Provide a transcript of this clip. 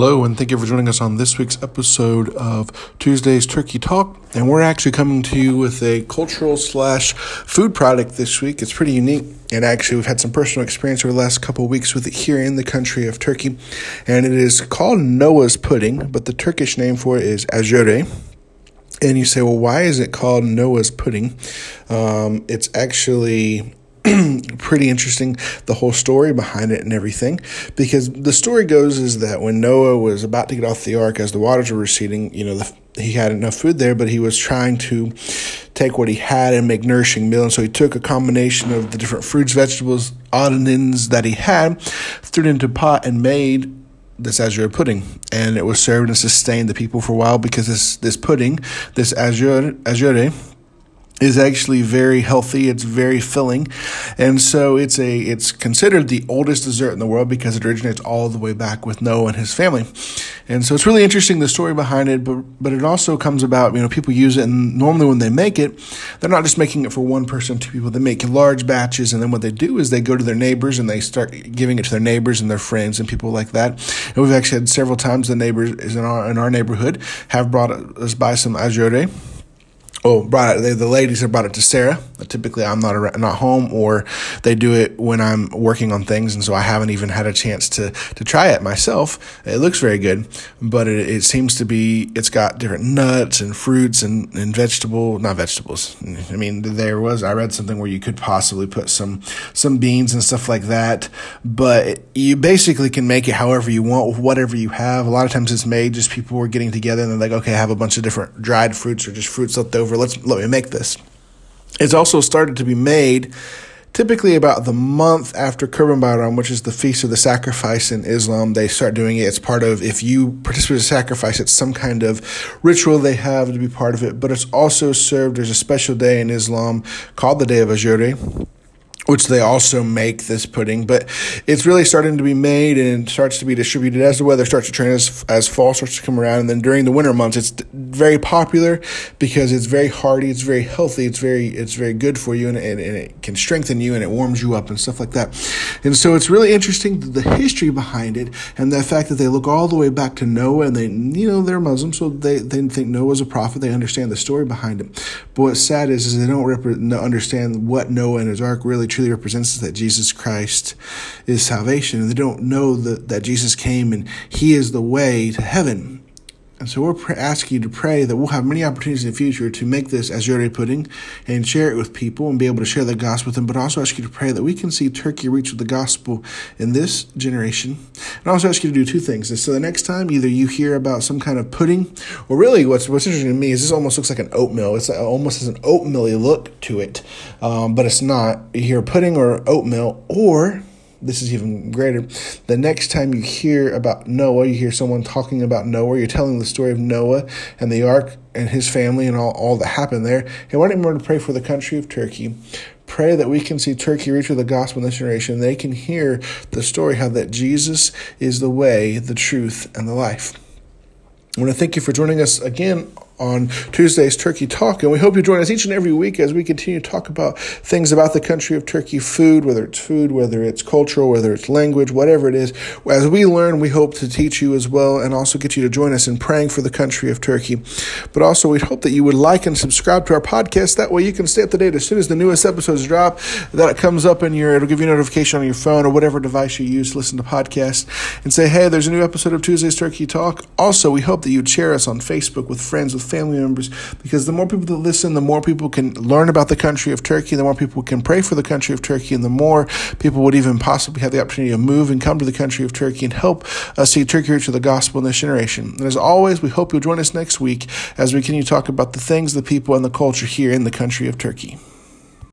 Hello, and thank you for joining us on this week's episode of Tuesday's Turkey Talk. And we're actually coming to you with a cultural slash food product this week. It's pretty unique, and actually, we've had some personal experience over the last couple of weeks with it here in the country of Turkey. And it is called Noah's Pudding, but the Turkish name for it is Ashure. And you say, well, why is it called Noah's Pudding? Um, it's actually pretty interesting the whole story behind it and everything because the story goes is that when noah was about to get off the ark as the waters were receding you know the, he had enough food there but he was trying to take what he had and make nourishing meal. And so he took a combination of the different fruits vegetables odd and ends that he had threw it into a pot and made this ashure pudding. And it was served and sustained the people for a while because this this pudding this ashure ashure is actually very healthy. It's very filling, and so it's a it's considered the oldest dessert in the world because it originates all the way back with Noah and his family, and so it's really interesting the story behind it. But but it also comes about you know people use it, and normally when they make it, they're not just making it for one person, two people. They make large batches, and then what they do is they go to their neighbors and they start giving it to their neighbors and their friends and people like that. And we've actually had several times the neighbors in our in our neighborhood have brought us by some ashure oh, brought it. The ladies have brought it to Sarah. Typically, I'm not around, not home, or they do it when I'm working on things, and so I haven't even had a chance to to try it myself. It looks very good, but it, it seems to be it's got different nuts and fruits and and vegetable, not vegetables. I mean, there was I read something where you could possibly put some some beans and stuff like that, but you basically can make it however you want with whatever you have. A lot of times it's made just people were getting together and they're like, okay, I have a bunch of different dried fruits or just fruits left over let's let me make this. It's also started to be made typically about the month after Kurban Bayram, which is the feast of the sacrifice in Islam. They start doing it. It's part of if you participate in sacrifice, it's some kind of ritual they have to be part of it. But it's also served. There's a special day in Islam called the Day of Ashura which they also make this pudding, but it's really starting to be made and starts to be distributed as the weather starts to turn, as, as fall starts to come around. And then during the winter months, it's very popular because it's very hearty, it's very healthy, it's very, it's very good for you and, and, and it can strengthen you and it warms you up and stuff like that. And so it's really interesting the history behind it and the fact that they look all the way back to Noah and they, you know, they're Muslim, so they, they think Noah was a prophet. They understand the story behind it. But what's sad is, is they don't understand what Noah and his ark really truly represents is that Jesus Christ is salvation. And they don't know that, that Jesus came and he is the way to heaven. And so we're asking you to pray that we'll have many opportunities in the future to make this ashure pudding and share it with people and be able to share the gospel with them. But also ask you to pray that we can see Turkey reach with the gospel in this generation. And also ask you to do two things. And so the next time either you hear about some kind of pudding, or really what's what's interesting to me is this almost looks like an oatmeal. It's almost has an oatmeal look to it, um, but it's not. You hear pudding or oatmeal, or this is even greater. The next time you hear about Noah, you hear someone talking about Noah, you're telling the story of Noah and the ark and his family and all, all that happened there. And why don't you to pray for the country of Turkey? Pray that we can see Turkey reach with the gospel in this generation. They can hear the story how that Jesus is the way, the truth, and the life. I want to thank you for joining us again on Tuesday's Turkey Talk. And we hope you join us each and every week as we continue to talk about things about the country of Turkey food, whether it's food, whether it's cultural, whether it's language, whatever it is. As we learn, we hope to teach you as well and also get you to join us in praying for the country of Turkey. But also, we hope that you would like and subscribe to our podcast. That way, you can stay up to date as soon as the newest episodes drop, that it comes up in your, it'll give you a notification on your phone or whatever device you use to listen to podcasts and say, hey, there's a new episode of Tuesday's Turkey Talk. Also, we hope that you'd share us on Facebook with friends, with family members, because the more people that listen, the more people can learn about the country of Turkey, the more people can pray for the country of Turkey, and the more people would even possibly have the opportunity to move and come to the country of Turkey and help us see Turkey reach the gospel in this generation. And as always, we hope you'll join us next week as we continue to talk about the things, the people, and the culture here in the country of Turkey.